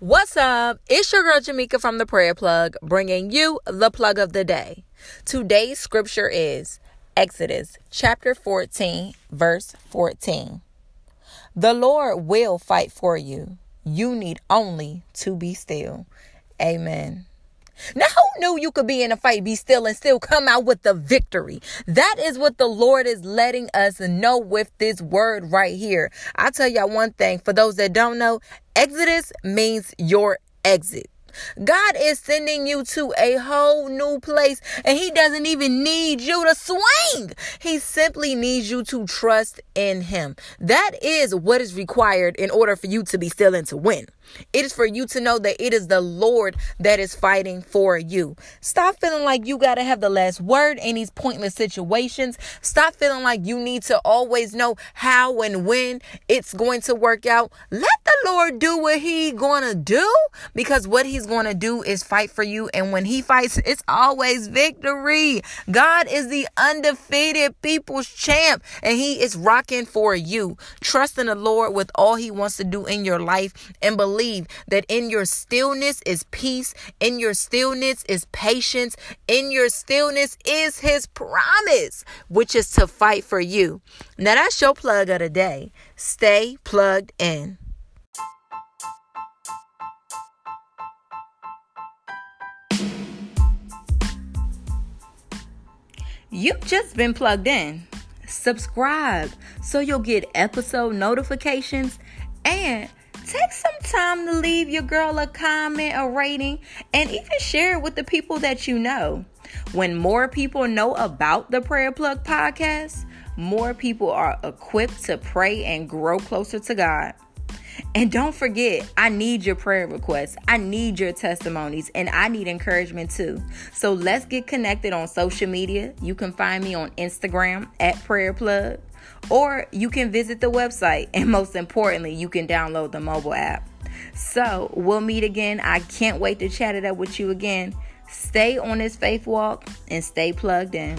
What's up? It's your girl Jamika from the Prayer Plug, bringing you the plug of the day. Today's scripture is Exodus chapter 14, verse 14. The Lord will fight for you. You need only to be still. Amen. Now, who knew you could be in a fight, be still, and still come out with the victory? That is what the Lord is letting us know with this word right here. I'll tell y'all one thing for those that don't know, Exodus means your exit. God is sending you to a whole new place and He doesn't even need you to swing. He simply needs you to trust in Him. That is what is required in order for you to be still and to win. It is for you to know that it is the Lord that is fighting for you. Stop feeling like you got to have the last word in these pointless situations. Stop feeling like you need to always know how and when it's going to work out. Let the Lord do what he going to do because what He's going to do is fight for you. And when He fights, it's always victory. God is the undefeated people's champ and He is rocking for you. Trust in the Lord with all He wants to do in your life and believe believe that in your stillness is peace, in your stillness is patience, in your stillness is his promise, which is to fight for you. Now that's your plug of the day. Stay plugged in. You've just been plugged in. Subscribe so you'll get episode notifications and take some time to leave your girl a comment, a rating, and even share it with the people that you know. When more people know about the Prayer Plug podcast, more people are equipped to pray and grow closer to God. And don't forget, I need your prayer requests. I need your testimonies and I need encouragement too. So let's get connected on social media. You can find me on Instagram at Prayer Plug or you can visit the website. And most importantly, you can download the mobile app. So we'll meet again. I can't wait to chat it up with you again. Stay on this faith walk and stay plugged in.